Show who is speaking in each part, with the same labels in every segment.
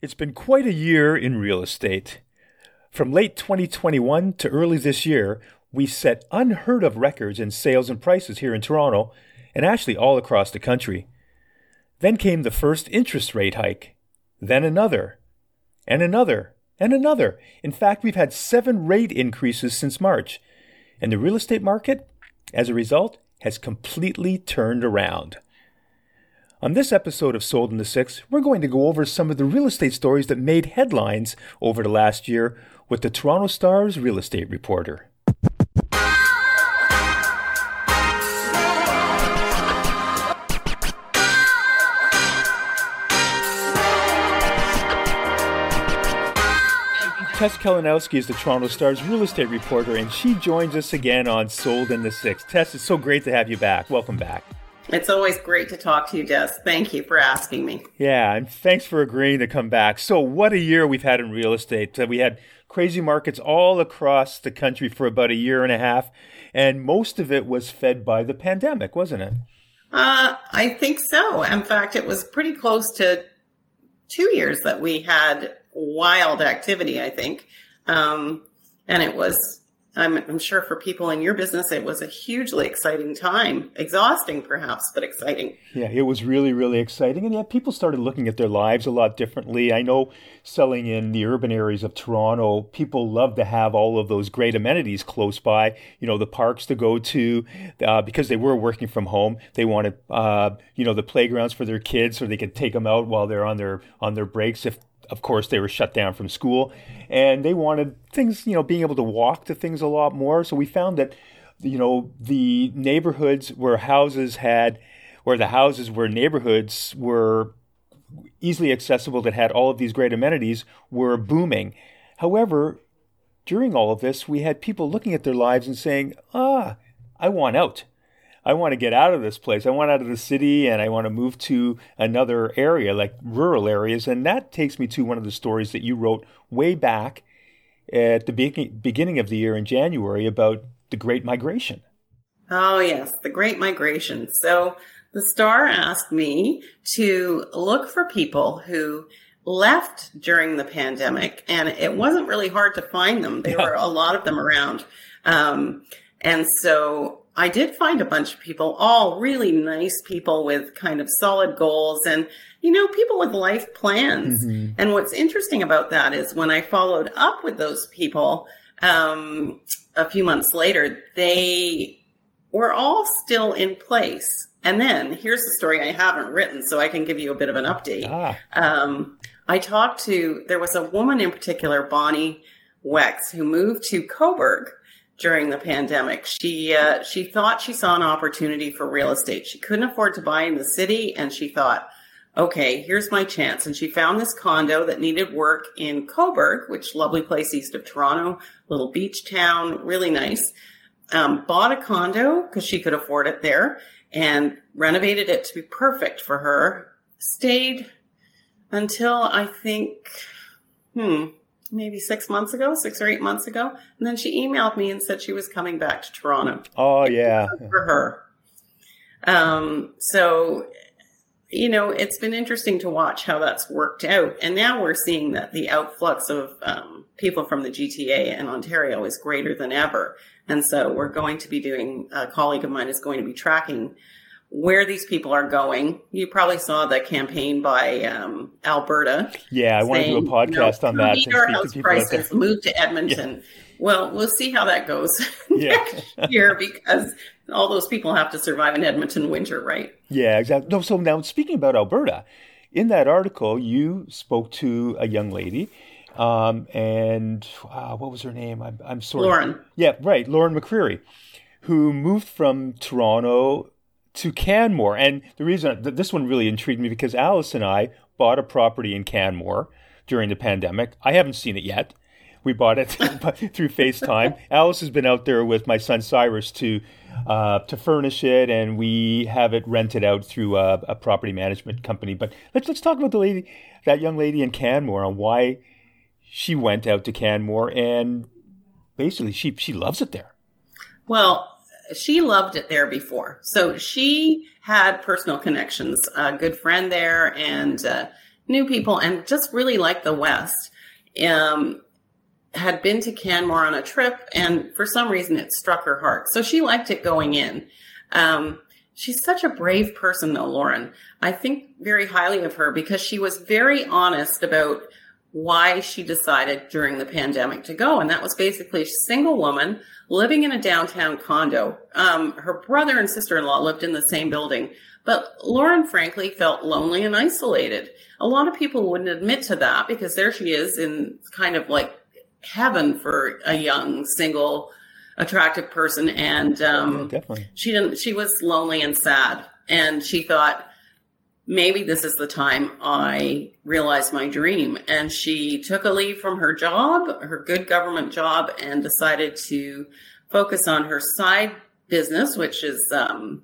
Speaker 1: It's been quite a year in real estate. From late 2021 to early this year, we set unheard of records in sales and prices here in Toronto and actually all across the country. Then came the first interest rate hike, then another, and another, and another. In fact, we've had seven rate increases since March, and the real estate market, as a result, has completely turned around. On this episode of Sold in the Six, we're going to go over some of the real estate stories that made headlines over the last year with the Toronto Star's real estate reporter. Tess Kalinowski is the Toronto Star's real estate reporter, and she joins us again on Sold in the Six. Tess, it's so great to have you back. Welcome back.
Speaker 2: It's always great to talk to you, Des. Thank you for asking me.
Speaker 1: Yeah, and thanks for agreeing to come back. So, what a year we've had in real estate. Uh, we had crazy markets all across the country for about a year and a half, and most of it was fed by the pandemic, wasn't it?
Speaker 2: Uh, I think so. In fact, it was pretty close to two years that we had wild activity, I think. Um, and it was I'm, I'm, sure for people in your business, it was a hugely exciting time. Exhausting, perhaps, but exciting.
Speaker 1: Yeah, it was really, really exciting. And yeah, people started looking at their lives a lot differently. I know selling in the urban areas of Toronto, people love to have all of those great amenities close by, you know, the parks to go to, uh, because they were working from home. They wanted, uh, you know, the playgrounds for their kids so they could take them out while they're on their, on their breaks if of course, they were shut down from school, and they wanted things, you know, being able to walk to things a lot more. So we found that, you know, the neighborhoods where houses had, where the houses where neighborhoods were easily accessible that had all of these great amenities were booming. However, during all of this, we had people looking at their lives and saying, ah, I want out. I want to get out of this place. I want out of the city and I want to move to another area, like rural areas. And that takes me to one of the stories that you wrote way back at the be- beginning of the year in January about the Great Migration.
Speaker 2: Oh, yes, the Great Migration. So the Star asked me to look for people who left during the pandemic, and it wasn't really hard to find them. There yeah. were a lot of them around. Um, and so I did find a bunch of people, all really nice people with kind of solid goals and, you know, people with life plans. Mm-hmm. And what's interesting about that is when I followed up with those people, um, a few months later, they were all still in place. And then here's the story I haven't written, so I can give you a bit of an update. Ah. Um, I talked to, there was a woman in particular, Bonnie Wex, who moved to Cobourg during the pandemic. She uh, she thought she saw an opportunity for real estate. She couldn't afford to buy in the city, and she thought, "Okay, here's my chance." And she found this condo that needed work in Cobourg, which lovely place east of Toronto, little beach town, really nice. Um, bought a condo because she could afford it there, and renovated it to be perfect for her. Stayed until I think, hmm, maybe six months ago, six or eight months ago. And then she emailed me and said she was coming back to Toronto.
Speaker 1: Oh, yeah.
Speaker 2: For her. Um, so, you know, it's been interesting to watch how that's worked out. And now we're seeing that the outflux of um, people from the GTA and Ontario is greater than ever. And so we're going to be doing, a colleague of mine is going to be tracking where these people are going. You probably saw the campaign by um, Alberta.
Speaker 1: Yeah, I want to do a podcast know, on that.
Speaker 2: Our house prices, move to Edmonton. Yeah. Well, we'll see how that goes next year because all those people have to survive in Edmonton winter, right?
Speaker 1: Yeah, exactly. No, so now speaking about Alberta, in that article, you spoke to a young lady. Um, and uh, what was her name? I'm, I'm sorry.
Speaker 2: Lauren.
Speaker 1: Yeah, right. Lauren McCreary, who moved from Toronto to Canmore. And the reason that this one really intrigued me because Alice and I bought a property in Canmore during the pandemic. I haven't seen it yet. We bought it through FaceTime. Alice has been out there with my son Cyrus to uh, to furnish it, and we have it rented out through a, a, property management company. But let's let's talk about the lady, that young lady in Canmore, and why she went out to Canmore, and basically she she loves it there.
Speaker 2: Well, she loved it there before. So she had personal connections, a good friend there, and uh, knew people and just really liked the West. Um, had been to Canmore on a trip, and for some reason it struck her heart. So she liked it going in. Um, she's such a brave person, though, Lauren. I think very highly of her because she was very honest about why she decided during the pandemic to go. And that was basically a single woman living in a downtown condo. Um, her brother and sister in law lived in the same building, but Lauren, frankly, felt lonely and isolated. A lot of people wouldn't admit to that because there she is in kind of like heaven for a young, single, attractive person. And um,
Speaker 1: yeah, definitely.
Speaker 2: she didn't. She was lonely and sad, and she thought maybe this is the time I realize my dream. And she took a leave from her job, her good government job, and decided to focus on her side business, which is um,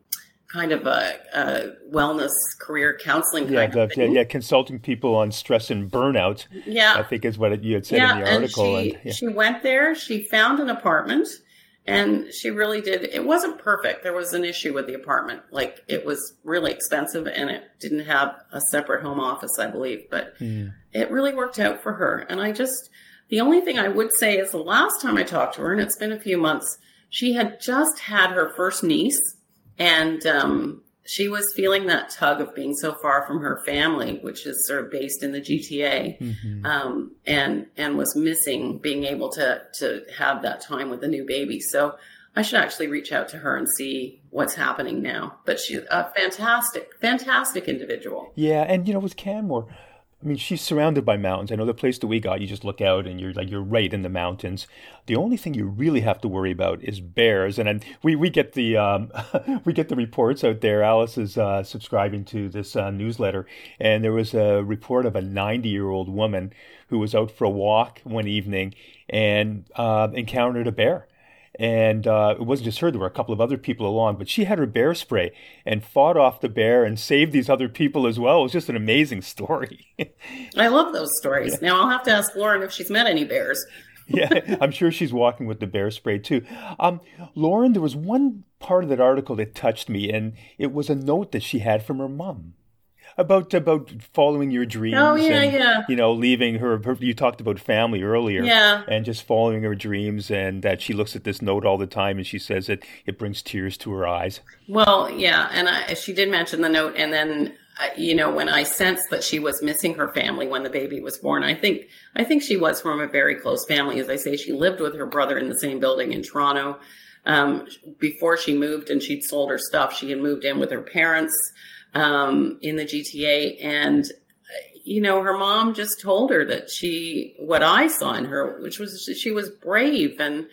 Speaker 2: kind of a, a, wellness career counseling
Speaker 1: yeah, the, yeah, yeah, consulting people on stress and burnout.
Speaker 2: Yeah,
Speaker 1: I think is what you had said
Speaker 2: yeah,
Speaker 1: in the article.
Speaker 2: And she, and, yeah. she went there. She found an apartment, and she really did. It wasn't perfect. There was an issue with the apartment. Like it was really expensive, and it didn't have a separate home office, I believe. But
Speaker 1: mm.
Speaker 2: it really worked out for her. And I just, the only thing I would say is the last time I talked to her, and it's been a few months, she had just had her first niece and um, she was feeling that tug of being so far from her family, which is sort of based in the GTA,
Speaker 1: mm-hmm.
Speaker 2: um, and and was missing being able to to have that time with the new baby. So I should actually reach out to her and see what's happening now. But she's a fantastic, fantastic individual.
Speaker 1: Yeah, and you know, with Canmore, I mean, she's surrounded by mountains. I know the place that we got, you just look out and you're like you're right in the mountains. The only thing you really have to worry about is bears. And, and we, we get the um, we get the reports out there. Alice is uh, subscribing to this uh, newsletter, and there was a report of a 90 year old woman who was out for a walk one evening and uh, encountered a bear and uh, it wasn't just her, there were a couple of other people along, but she had her bear spray and fought off the bear and saved these other people as well. It was just an amazing story.
Speaker 2: I love those stories. Now I'll have to ask Lauren if she's met any bears.
Speaker 1: yeah, I'm sure she's walking with the bear spray too. Um, Lauren, there was one part of that article that touched me, and it was a note that she had from her mom about about following your dreams.
Speaker 2: Oh yeah,
Speaker 1: and,
Speaker 2: yeah.
Speaker 1: You know, leaving her, her, You talked about family earlier.
Speaker 2: Yeah.
Speaker 1: And just following her dreams, and that she looks at this note all the time, and she says it it brings tears to her eyes.
Speaker 2: Well, yeah, and I, she did mention the note, and then uh, you know when I sensed that she was missing her family when the baby was born, I think I think she was from a very close family. As I say, she lived with her brother in the same building in Toronto. Um, before she moved and she'd sold her stuff, she had moved in with her parents um, in the GTA. And, you know, her mom just told her that she, what I saw in her, which was she was brave and,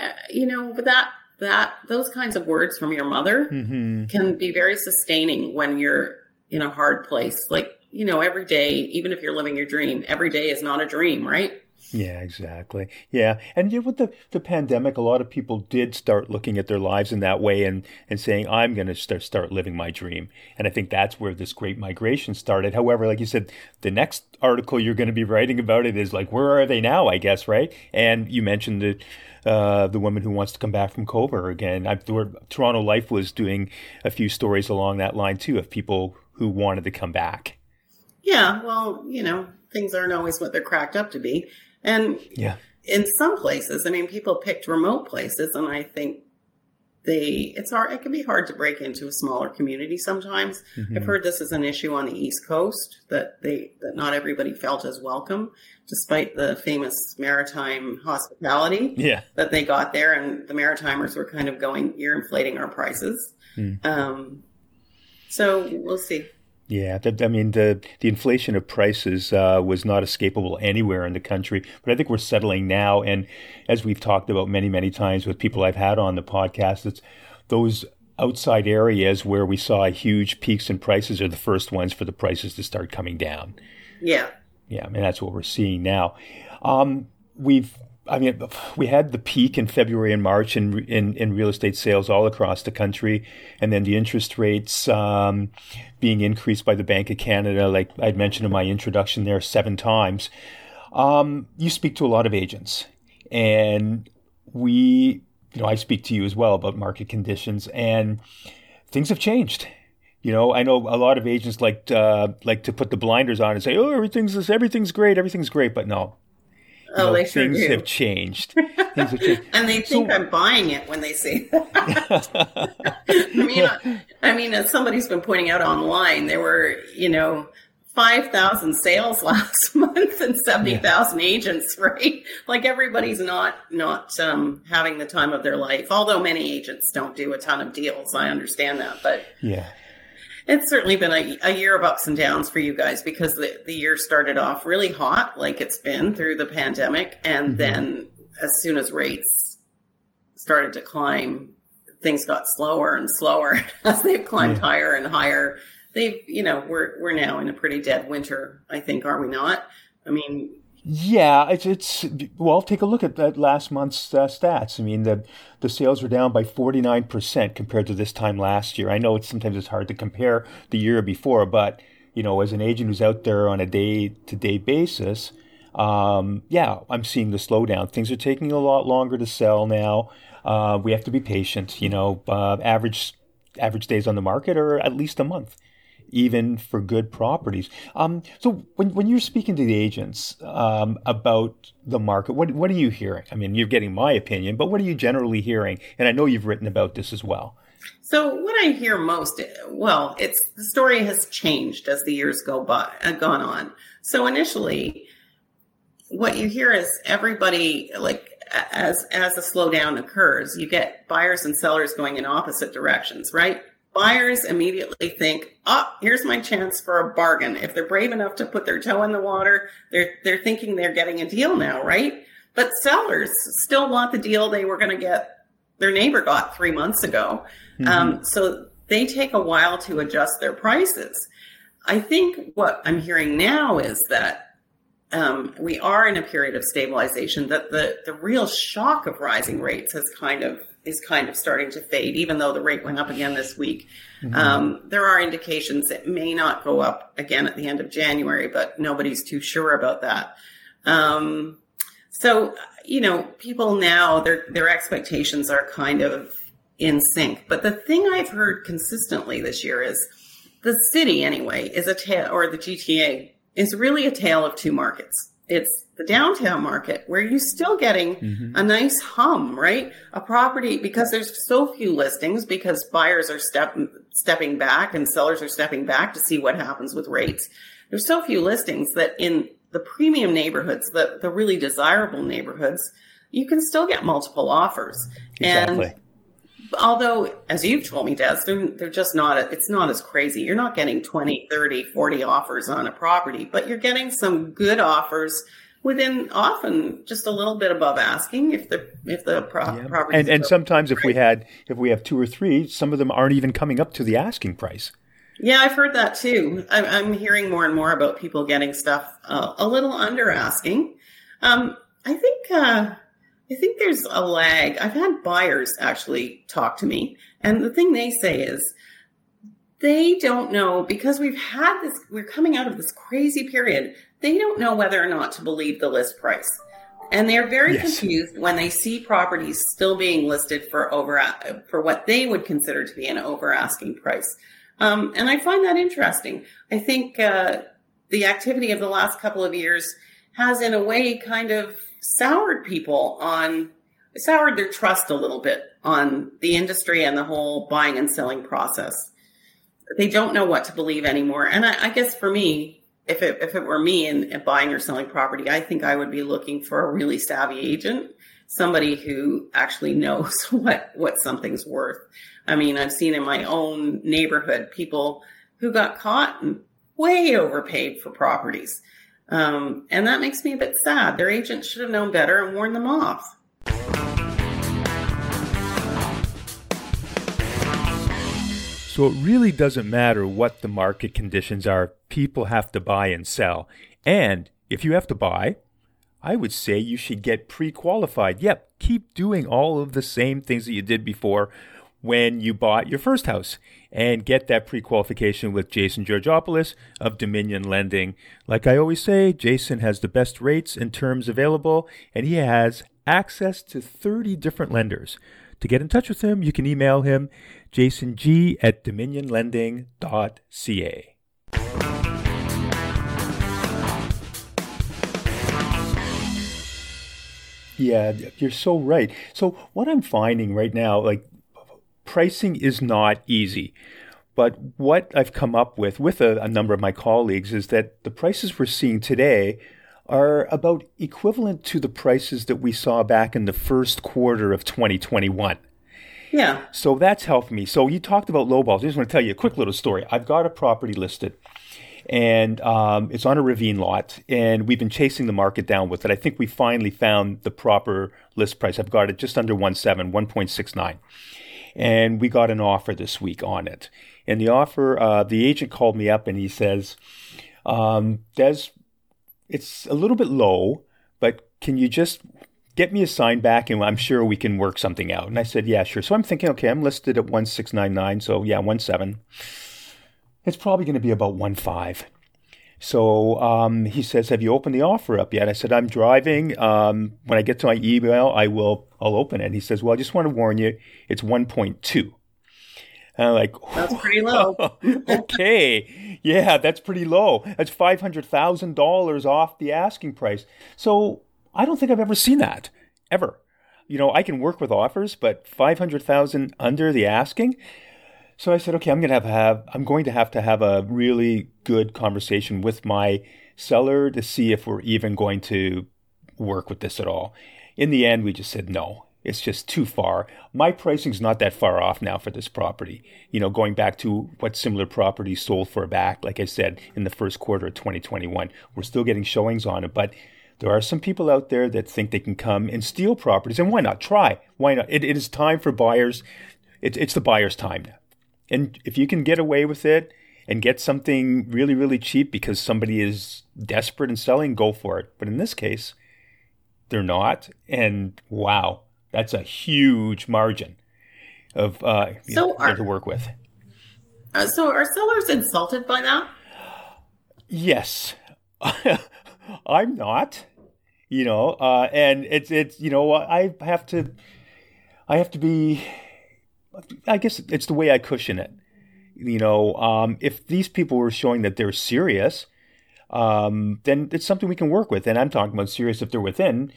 Speaker 2: uh, you know, that, that, those kinds of words from your mother
Speaker 1: mm-hmm.
Speaker 2: can be very sustaining when you're in a hard place. Like, you know, every day, even if you're living your dream, every day is not a dream, right?
Speaker 1: Yeah, exactly. Yeah, and you know, with the the pandemic, a lot of people did start looking at their lives in that way and and saying, "I'm going to start start living my dream." And I think that's where this great migration started. However, like you said, the next article you're going to be writing about it is like, where are they now? I guess, right? And you mentioned the uh, the woman who wants to come back from Cobourg again. I, Toronto Life was doing a few stories along that line too of people who wanted to come back.
Speaker 2: Yeah, well, you know, things aren't always what they're cracked up to be. And
Speaker 1: yeah,
Speaker 2: in some places, I mean, people picked remote places, and I think they it's hard. It can be hard to break into a smaller community sometimes. Mm-hmm. I've heard this is an issue on the East Coast that they that not everybody felt as welcome, despite the famous maritime hospitality
Speaker 1: yeah.
Speaker 2: that they got there, and the Maritimers were kind of going, "You're inflating our prices."
Speaker 1: Mm.
Speaker 2: Um, so we'll see.
Speaker 1: Yeah, that, I mean the the inflation of prices uh, was not escapable anywhere in the country, but I think we're settling now. And as we've talked about many many times with people I've had on the podcast, it's those outside areas where we saw huge peaks in prices are the first ones for the prices to start coming down.
Speaker 2: Yeah,
Speaker 1: yeah, I mean that's what we're seeing now. Um, we've I mean, we had the peak in February and March in, in, in real estate sales all across the country, and then the interest rates um, being increased by the Bank of Canada, like I'd mentioned in my introduction there, seven times. Um, you speak to a lot of agents, and we, you know, I speak to you as well about market conditions, and things have changed. You know, I know a lot of agents like uh, like to put the blinders on and say, "Oh, everything's everything's great, everything's great," but no.
Speaker 2: Oh, know, they sure
Speaker 1: things
Speaker 2: do.
Speaker 1: have changed. Things have changed.
Speaker 2: and they think so, I'm buying it when they see that. I mean, I, I mean, as somebody's been pointing out online, there were, you know, 5,000 sales last month and 70,000 yeah. agents, right? Like everybody's not, not, um, having the time of their life. Although many agents don't do a ton of deals. I understand that, but
Speaker 1: yeah,
Speaker 2: it's certainly been a, a, year of ups and downs for you guys because the, the year started off really hot, like it's been through the pandemic. And mm-hmm. then as soon as rates started to climb, things got slower and slower as they've climbed yeah. higher and higher. They've, you know, we're, we're now in a pretty dead winter, I think, are we not? I mean,
Speaker 1: yeah, it's it's well. Take a look at that last month's uh, stats. I mean, the the sales were down by forty nine percent compared to this time last year. I know it's sometimes it's hard to compare the year before, but you know, as an agent who's out there on a day to day basis, um, yeah, I'm seeing the slowdown. Things are taking a lot longer to sell now. Uh, we have to be patient. You know, uh, average average days on the market are at least a month even for good properties. Um, so when, when you're speaking to the agents um, about the market, what, what are you hearing? I mean, you're getting my opinion, but what are you generally hearing? And I know you've written about this as well.
Speaker 2: So what I hear most, well, it's the story has changed as the years go by, uh, gone on. So initially, what you hear is everybody like as as a slowdown occurs, you get buyers and sellers going in opposite directions, right? Buyers immediately think, oh, here's my chance for a bargain. If they're brave enough to put their toe in the water, they're, they're thinking they're getting a deal now, right? But sellers still want the deal they were going to get their neighbor got three months ago. Mm-hmm. Um, so they take a while to adjust their prices. I think what I'm hearing now is that um, we are in a period of stabilization, that the, the real shock of rising rates has kind of is kind of starting to fade, even though the rate went up again this week. Mm-hmm. Um, there are indications it may not go up again at the end of January, but nobody's too sure about that. Um, so, you know, people now, their, their expectations are kind of in sync. But the thing I've heard consistently this year is the city, anyway, is a tale, or the GTA is really a tale of two markets. It's the downtown market where you're still getting mm-hmm. a nice hum, right? A property because there's so few listings because buyers are step, stepping back and sellers are stepping back to see what happens with rates. There's so few listings that in the premium neighborhoods, the, the really desirable neighborhoods, you can still get multiple offers. Exactly. And although as you've told me des they're, they're just not it's not as crazy. You're not getting 20 30 40 offers on a property but you're getting some good offers within often just a little bit above asking if the if the pro- yeah. property
Speaker 1: and and sometimes if we had if we have two or three some of them aren't even coming up to the asking price.
Speaker 2: Yeah i've heard that too. I'm, I'm hearing more and more about people getting stuff uh, a little under asking. Um, i think uh, I think there's a lag. I've had buyers actually talk to me, and the thing they say is they don't know because we've had this, we're coming out of this crazy period. They don't know whether or not to believe the list price. And they're very yes. confused when they see properties still being listed for over for what they would consider to be an over asking price. Um, and I find that interesting. I think uh, the activity of the last couple of years has, in a way, kind of soured people on soured their trust a little bit on the industry and the whole buying and selling process. They don't know what to believe anymore. And I, I guess for me, if it if it were me and buying or selling property, I think I would be looking for a really savvy agent, somebody who actually knows what what something's worth. I mean, I've seen in my own neighborhood people who got caught and way overpaid for properties um, and that makes me a bit sad. Their agent should have known better and warned them off.
Speaker 1: So it really doesn't matter what the market conditions are, people have to buy and sell. And if you have to buy, I would say you should get pre qualified. Yep, keep doing all of the same things that you did before when you bought your first house and get that pre qualification with Jason Georgopoulos of Dominion Lending. Like I always say, Jason has the best rates and terms available, and he has access to 30 different lenders To get in touch with him, you can email him jasong at dominionlending.ca. Yeah, you're so right. So what I'm finding right now, like pricing is not easy. But what I've come up with with a, a, number of my colleagues is that the prices we're seeing today are about equivalent to the prices that we saw back in the first quarter of 2021.
Speaker 2: Yeah.
Speaker 1: So that's helped me. So you talked about lowballs. I just want to tell you a quick little story. I've got a property listed and um, it's on a ravine lot, and we've been chasing the market down with it. I think we finally found the proper list price. I've got it just under 1.7, 1.69, and we got an offer this week on it. And the offer, uh, the agent called me up and he says, um, "Des, it's a little bit low, but can you just get me a sign back and I'm sure we can work something out. And I said, yeah, sure. So I'm thinking, okay, I'm listed at 1699. So yeah, 17 it's probably going to be about one five. So um, he says, "Have you opened the offer up yet?" I said, "I'm driving. Um, when I get to my email, I will. I'll open it." He says, "Well, I just want to warn you, it's 1.2." And I'm like,
Speaker 2: "That's pretty low."
Speaker 1: okay, yeah, that's pretty low. That's five hundred thousand dollars off the asking price. So I don't think I've ever seen that ever. You know, I can work with offers, but five hundred thousand under the asking. So I said, okay, I'm going to have, have I'm going to have to have a really good conversation with my seller to see if we're even going to work with this at all. In the end, we just said no. It's just too far. My pricing's not that far off now for this property. You know, going back to what similar properties sold for back, like I said, in the first quarter of 2021. We're still getting showings on it, but there are some people out there that think they can come and steal properties, and why not try? Why not? it, it is time for buyers. It, it's the buyer's time now. And if you can get away with it and get something really, really cheap because somebody is desperate and selling, go for it. But in this case, they're not. And wow, that's a huge margin of uh, so are, to work with.
Speaker 2: Uh, so are sellers insulted by that?
Speaker 1: Yes, I'm not. You know, uh, and it's it's you know I have to I have to be I guess it's the way I cushion it. You know, um, if these people were showing that they're serious, um, then it's something we can work with. And I'm talking about serious if they're within,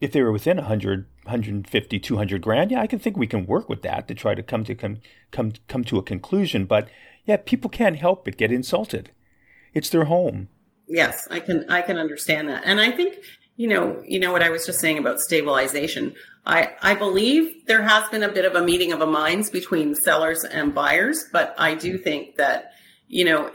Speaker 1: if they were within 100, 150, 200 grand, yeah, I can think we can work with that to try to come to come come come to a conclusion. But yeah, people can't help but get insulted. It's their home.
Speaker 2: Yes, I can I can understand that. And I think you know, you know what I was just saying about stabilization. I, I believe there has been a bit of a meeting of a minds between sellers and buyers, but I do think that, you know,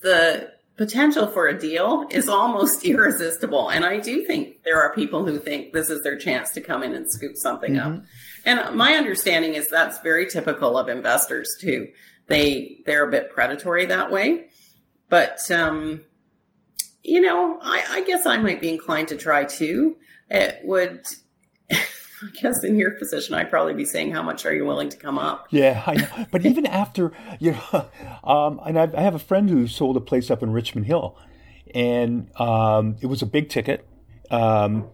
Speaker 2: the potential for a deal is almost irresistible. And I do think there are people who think this is their chance to come in and scoop something mm-hmm. up. And my understanding is that's very typical of investors too. They, they're a bit predatory that way. But, um, you know, I, I guess I might be inclined to try too. It would, I guess in your position, I'd probably be saying, "How much are you willing to come up?"
Speaker 1: Yeah, I know. But even after, you know, um, and I, I, have a friend who sold a place up in Richmond Hill, and um, it was a big ticket. Um,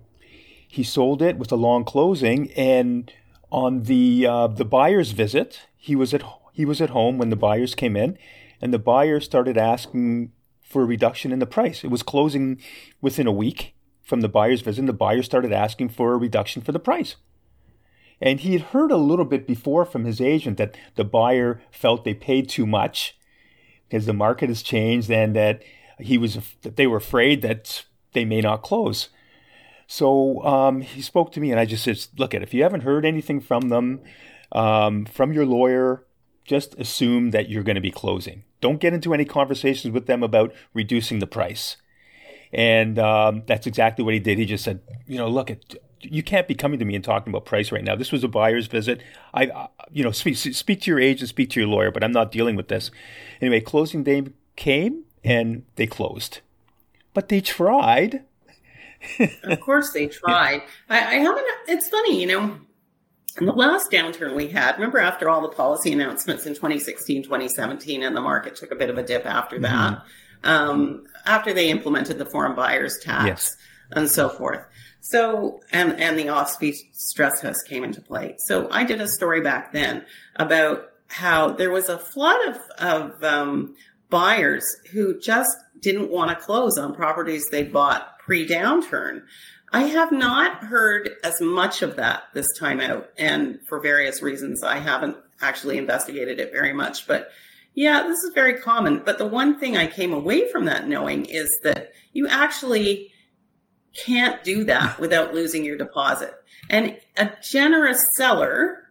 Speaker 1: he sold it with a long closing, and on the uh, the buyer's visit, he was at he was at home when the buyers came in, and the buyer started asking for a reduction in the price. It was closing within a week from the buyer's visit. The buyer started asking for a reduction for the price. And he had heard a little bit before from his agent that the buyer felt they paid too much because the market has changed and that he was that they were afraid that they may not close. So um, he spoke to me, and I just said, "Look, at if you haven't heard anything from them, um, from your lawyer, just assume that you're going to be closing. Don't get into any conversations with them about reducing the price. And um, that's exactly what he did. He just said, you know, look, at, you can't be coming to me and talking about price right now. This was a buyer's visit. I, uh, you know, speak, speak to your agent, speak to your lawyer, but I'm not dealing with this. Anyway, closing day came and they closed, but they tried.
Speaker 2: of course, they tried. I, I haven't. It's funny, you know and the last downturn we had, remember after all the policy announcements in 2016, 2017, and the market took a bit of a dip after mm-hmm. that, um, after they implemented the foreign buyers tax yes. and so forth. So, and, and the off stress test came into play. So I did a story back then about how there was a flood of, of um, buyers who just didn't want to close on properties they bought pre downturn. I have not heard as much of that this time out. And for various reasons, I haven't actually investigated it very much. But yeah, this is very common. But the one thing I came away from that knowing is that you actually can't do that without losing your deposit. And a generous seller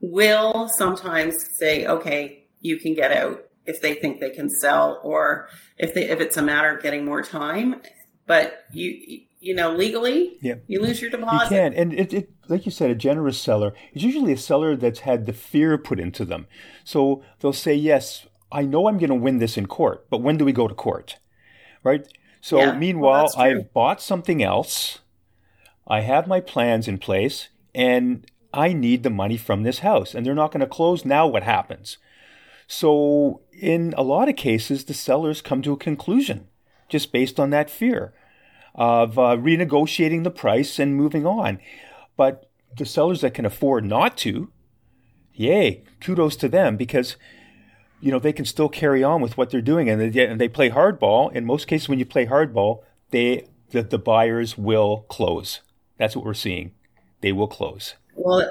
Speaker 2: will sometimes say, okay, you can get out if they think they can sell or if they if it's a matter of getting more time. But you you know, legally, yeah. you lose your deposit.
Speaker 1: You can, and it, it, like you said, a generous seller is usually a seller that's had the fear put into them. So they'll say, "Yes, I know I'm going to win this in court, but when do we go to court?" Right. So yeah, meanwhile, well, I've bought something else. I have my plans in place, and I need the money from this house, and they're not going to close. Now, what happens? So, in a lot of cases, the sellers come to a conclusion just based on that fear of uh, renegotiating the price and moving on. But the sellers that can afford not to, yay, kudos to them because you know they can still carry on with what they're doing and they, and they play hardball. In most cases, when you play hardball, they the, the buyers will close. That's what we're seeing. They will close.
Speaker 2: Well,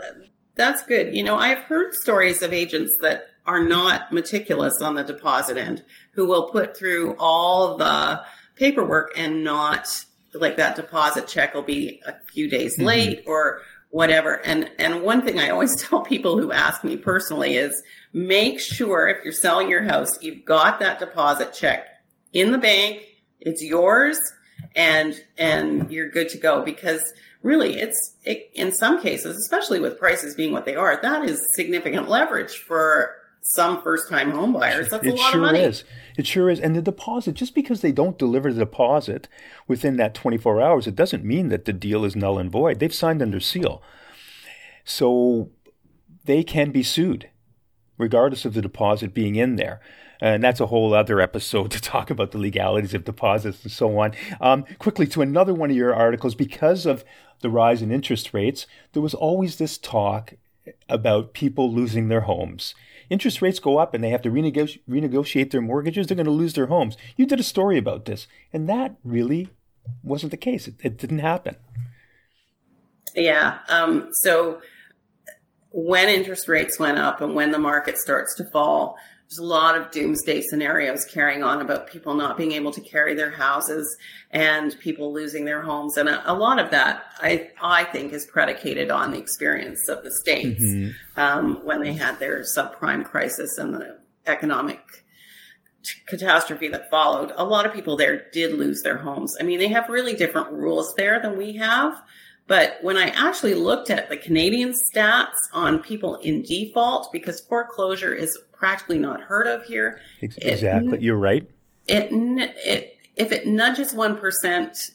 Speaker 2: that's good. You know, I've heard stories of agents that are not meticulous on the deposit end who will put through all the paperwork and not like that deposit check will be a few days mm-hmm. late or whatever. And and one thing I always tell people who ask me personally is make sure if you're selling your house, you've got that deposit check in the bank, it's yours and and you're good to go because really it's it, in some cases especially with prices being what they are that is significant leverage for some first time homebuyers. That's it a lot
Speaker 1: sure
Speaker 2: of money.
Speaker 1: Is. It sure is. And the deposit, just because they don't deliver the deposit within that 24 hours, it doesn't mean that the deal is null and void. They've signed under seal. So they can be sued, regardless of the deposit being in there. And that's a whole other episode to talk about the legalities of deposits and so on. Um, quickly to another one of your articles, because of the rise in interest rates, there was always this talk about people losing their homes interest rates go up and they have to renegoti- renegotiate their mortgages, they're going to lose their homes. You did a story about this, and that really wasn't the case. It, it didn't happen.
Speaker 2: Yeah. Um, so when interest rates went up and when the market starts to fall, there's a lot of doomsday scenarios carrying on about people not being able to carry their houses and people losing their homes. And a, a lot of that, I, I think, is predicated on the experience of the states mm-hmm. um, when they had their subprime crisis and the economic catastrophe that followed. A lot of people there did lose their homes. I mean, they have really different rules there than we have. But when I actually looked at the Canadian stats on people in default, because foreclosure is practically not heard of here.
Speaker 1: Exactly. It, You're right.
Speaker 2: It, it, if it nudges 1%,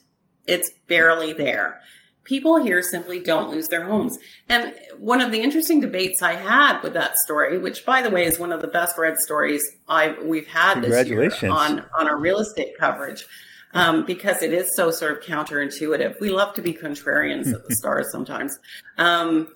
Speaker 2: it's barely there. People here simply don't lose their homes. And one of the interesting debates I had with that story, which by the way is one of the best read stories I we've had this year on, on our real estate coverage, um, because it is so sort of counterintuitive. We love to be contrarians at the stars sometimes. Um,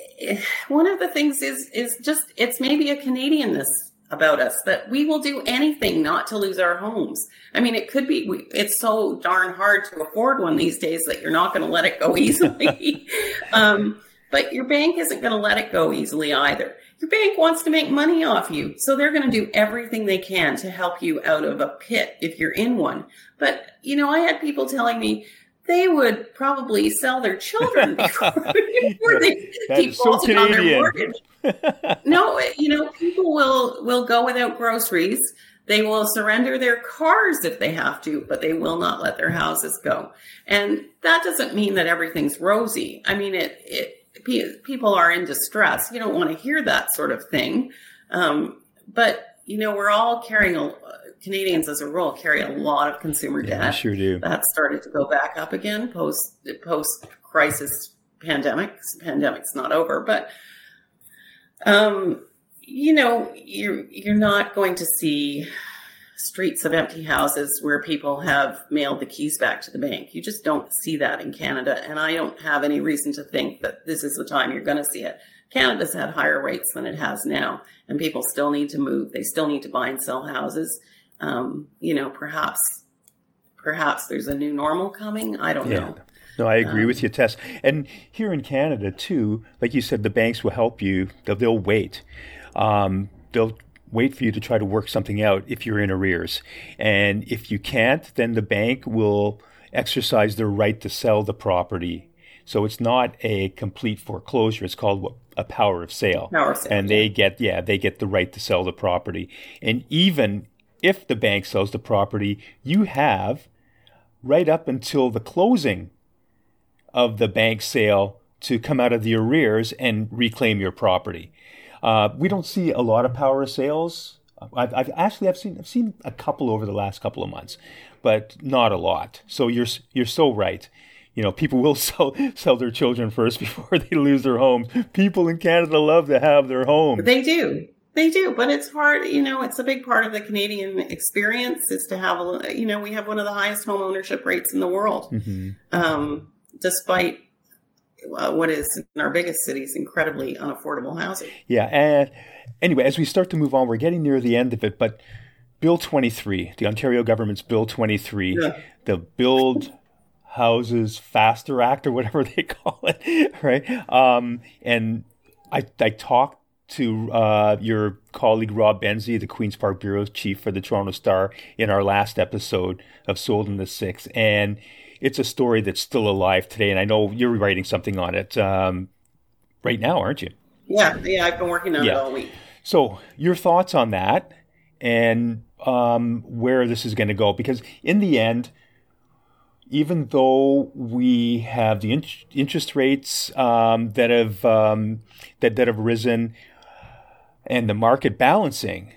Speaker 2: one of the things is is just it's maybe a Canadianness about us that we will do anything not to lose our homes. I mean, it could be we, it's so darn hard to afford one these days that you're not going to let it go easily. um, but your bank isn't going to let it go easily either your bank wants to make money off you. So they're going to do everything they can to help you out of a pit if you're in one. But, you know, I had people telling me they would probably sell their children before, before they defaulted so on their mortgage. no, you know, people will, will go without groceries. They will surrender their cars if they have to, but they will not let their houses go. And that doesn't mean that everything's rosy. I mean, it, it, people are in distress. You don't want to hear that sort of thing. Um, but, you know, we're all carrying a, Canadians as a rule carry a lot of consumer debt.
Speaker 1: Yeah, sure do.
Speaker 2: That started to go back up again post post crisis pandemic. Pandemic's not over, but um, you know, you're you're not going to see streets of empty houses where people have mailed the keys back to the bank. You just don't see that in Canada. And I don't have any reason to think that this is the time you're going to see it. Canada's had higher rates than it has now, and people still need to move. They still need to buy and sell houses. Um, you know, perhaps, perhaps there's a new normal coming. I don't yeah. know.
Speaker 1: No, I agree um, with you, Tess. And here in Canada too, like you said, the banks will help you. They'll, they'll wait. Um, they'll wait for you to try to work something out if you're in arrears. And if you can't, then the bank will exercise their right to sell the property. So it's not a complete foreclosure. It's called a power of sale.
Speaker 2: Power of sale.
Speaker 1: And they get, yeah, they get the right to sell the property. And even if the bank sells the property, you have right up until the closing of the bank sale to come out of the arrears and reclaim your property. Uh, we don't see a lot of power of sales. I've, I've, actually I've seen I've seen a couple over the last couple of months, but not a lot. So you're you're so right. You know, people will sell sell their children first before they lose their homes. People in Canada love to have their home.
Speaker 2: They do. They do, but it's hard. You know, it's a big part of the Canadian experience is to have a. You know, we have one of the highest home ownership rates in the world, mm-hmm. um, despite uh, what is in our biggest cities incredibly unaffordable housing.
Speaker 1: Yeah, and anyway, as we start to move on, we're getting near the end of it, but Bill 23, the Ontario government's Bill 23, yeah. the Build Houses Faster Act or whatever they call it, right? Um, and I, I talked to uh, your colleague Rob Benzie, the Queen's Park Bureau chief for the Toronto Star, in our last episode of Sold in the Six, and it's a story that's still alive today. And I know you're writing something on it um, right now, aren't you?
Speaker 2: Yeah, yeah, I've been working on yeah. it all week.
Speaker 1: So, your thoughts on that and um, where this is going to go? Because in the end, even though we have the in- interest rates um, that have um, that that have risen and the market balancing,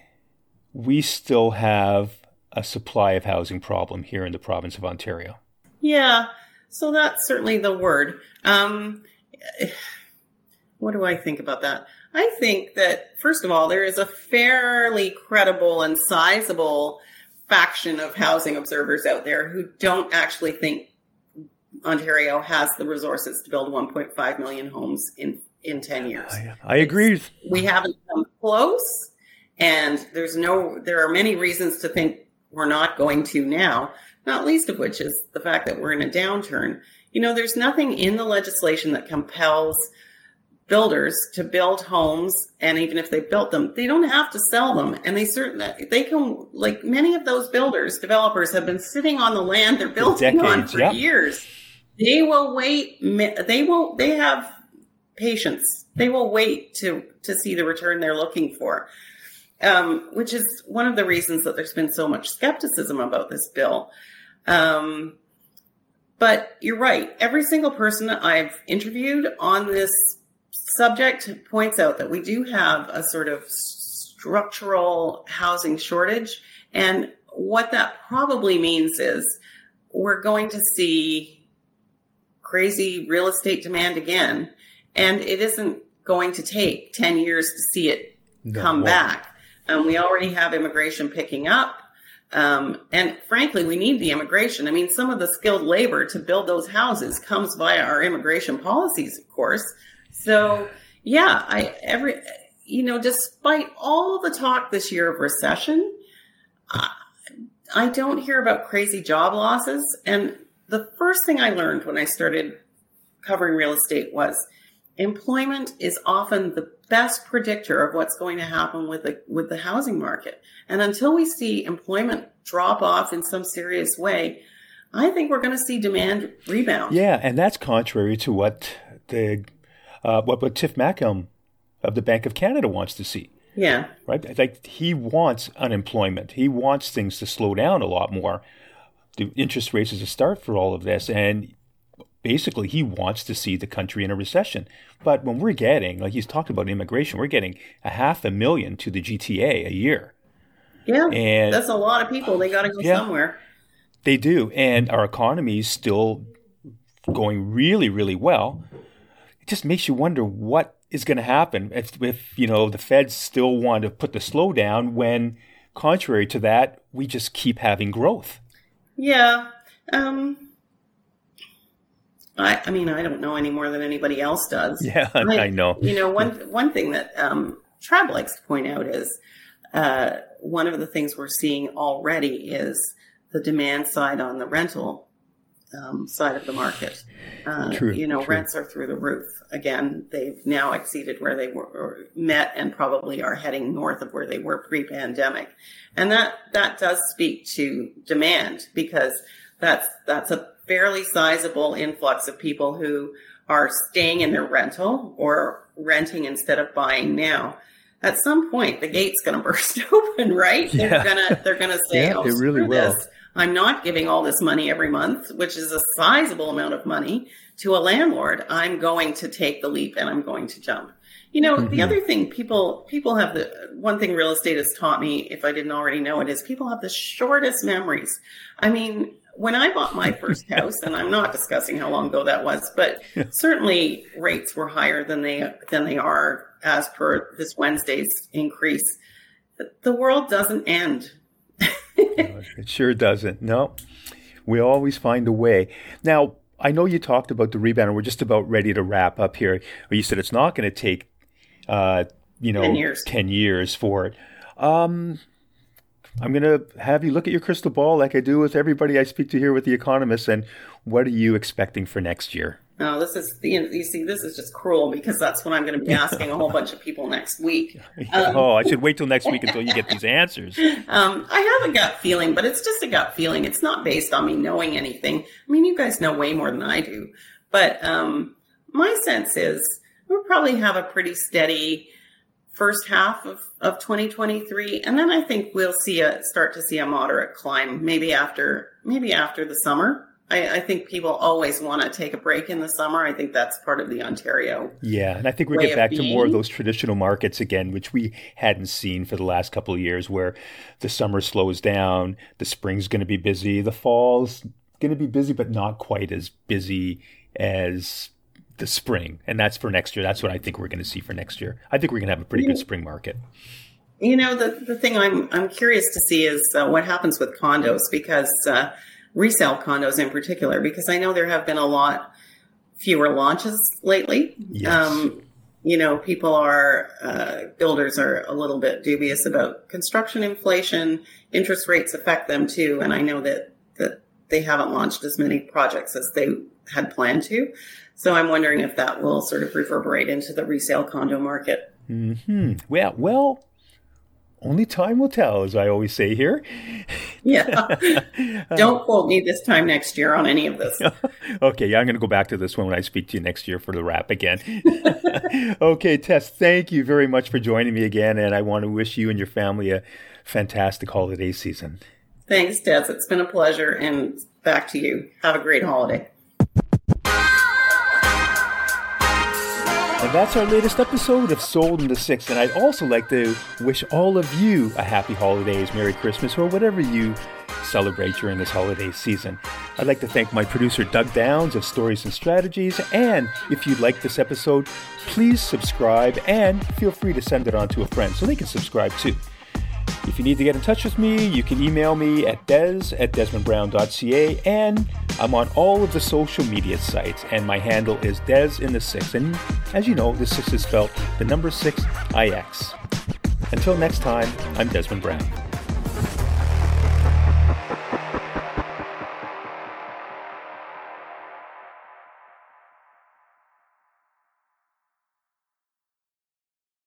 Speaker 1: we still have a supply of housing problem here in the province of Ontario.
Speaker 2: Yeah, so that's certainly the word. Um, what do I think about that? I think that, first of all, there is a fairly credible and sizable faction of housing observers out there who don't actually think Ontario has the resources to build 1.5 million homes in, in 10 years.
Speaker 1: I, I agree.
Speaker 2: We haven't come close, and there's no, there are many reasons to think we're not going to now not least of which is the fact that we're in a downturn. You know, there's nothing in the legislation that compels builders to build homes and even if they built them they don't have to sell them. And they certainly they can like many of those builders developers have been sitting on the land they're building decades, on for years. They will wait they won't they have patience. They will wait to to see the return they're looking for. Um, which is one of the reasons that there's been so much skepticism about this bill. Um, but you're right. Every single person I've interviewed on this subject points out that we do have a sort of structural housing shortage. And what that probably means is we're going to see crazy real estate demand again. And it isn't going to take 10 years to see it no, come back. Um, we already have immigration picking up. Um, and frankly, we need the immigration. I mean, some of the skilled labor to build those houses comes via our immigration policies, of course. So, yeah, I every you know, despite all the talk this year of recession, I, I don't hear about crazy job losses. And the first thing I learned when I started covering real estate was employment is often the best predictor of what's going to happen with the with the housing market. And until we see employment drop off in some serious way, I think we're going to see demand rebound.
Speaker 1: Yeah, and that's contrary to what the uh, what, what Tiff Macklem of the Bank of Canada wants to see.
Speaker 2: Yeah,
Speaker 1: right. Like he wants unemployment. He wants things to slow down a lot more. The interest rates is a start for all of this, and basically he wants to see the country in a recession. But when we're getting, like he's talked about immigration, we're getting a half a million to the GTA a year.
Speaker 2: Yeah, and that's a lot of people. They got to go yeah, somewhere.
Speaker 1: They do, and our economy is still going really, really well. It just makes you wonder what is going to happen if, if you know the Feds still want to put the slowdown when contrary to that, we just keep having growth.
Speaker 2: Yeah. Um, I, I mean, I don't know any more than anybody else does.
Speaker 1: Yeah, I, I know.
Speaker 2: You know, one one thing that um, Trav likes to point out is uh, one of the things we're seeing already is the demand side on the rental um, side of the market. Uh,
Speaker 1: true,
Speaker 2: you know,
Speaker 1: true.
Speaker 2: rents are through the roof. Again, they've now exceeded where they were met and probably are heading north of where they were pre-pandemic. And that that does speak to demand because that's that's a fairly sizable influx of people who are staying in their rental or renting instead of buying now. At some point, the gate's going to burst open, right?
Speaker 1: Yeah.
Speaker 2: They're gonna they're gonna say,
Speaker 1: Yeah,
Speaker 2: "Oh,
Speaker 1: it really will.
Speaker 2: this. I'm not giving all this money every month, which is a sizable amount of money to a landlord. I'm going to take the leap and I'm going to jump." You know, the
Speaker 1: Mhm.
Speaker 2: other thing people people have the one thing real estate has taught me, if I didn't already know it, is people have the shortest memories. I mean, when I bought my first house, and I'm not discussing how long ago that was, but certainly rates were higher than they than they are as per this Wednesday's increase. The- The world doesn't end.
Speaker 1: It sure doesn't. No, we always find a way. Now, I know you talked about the rebound, and we're just about ready to wrap up here. But you said it's not going to take, uh, you know,
Speaker 2: 10 years.
Speaker 1: 10 years for it. Um, I'm going to have you look at your crystal ball like I do with everybody I speak to here with the economists. And what are you expecting for next year?
Speaker 2: No, this is you, know, you see, this is just cruel because that's what I'm going to be asking a whole bunch of people next week. Um,
Speaker 1: oh, I should wait till next week until you get these answers.
Speaker 2: Um, I have a gut feeling, but it's just a gut feeling. It's not based on me knowing anything. I mean, you guys know way more than I do. But um, my sense is we'll probably have a pretty steady first half of, of 2023, and then I think we'll see a start to see a moderate climb. Maybe after maybe after the summer. I, I think people always want to take a break in the summer. I think that's part of the Ontario
Speaker 1: Yeah, and I think we get back to more of those traditional markets again, which we hadn't seen for the last couple of years, where the summer slows down, the spring's going to be busy, the fall's going to be busy, but not quite as busy as the spring. And that's for next year. That's what I think we're going to see for next year. I think we're going to have a pretty good spring market.
Speaker 2: You know, the, the thing I'm I'm curious to see is uh, what happens with condos because uh, resale condos in particular because I know there have been a lot fewer launches lately.
Speaker 1: Yes.
Speaker 2: you know, people are uh, builders are a little bit dubious about construction inflation. Interest rates affect them too, and I know that that they haven't launched as many projects as they had planned to. So I'm wondering if that will sort of reverberate into the resale condo market.
Speaker 1: Hmm. Well, well, only time will tell, as I always say here.
Speaker 2: Yeah. Uh, Don't quote me this time next year on any of this.
Speaker 1: okay, yeah, I'm going to go back to this one when I speak to you next year for the wrap again. okay, Tess, thank you very much for joining me again, and I want to wish you and your family a fantastic holiday season.
Speaker 2: Thanks, Des. It's been a pleasure. And back to you. Have a great holiday.
Speaker 1: That's our latest episode of Sold in the Six. And I'd also like to wish all of you a happy holidays, Merry Christmas, or whatever you celebrate during this holiday season. I'd like to thank my producer, Doug Downs of Stories and Strategies. And if you like this episode, please subscribe and feel free to send it on to a friend so they can subscribe too. If you need to get in touch with me, you can email me at des at desmondbrown.ca, and I'm on all of the social media sites, and my handle is des in the six. And as you know, the six is spelled the number six IX. Until next time, I'm Desmond Brown.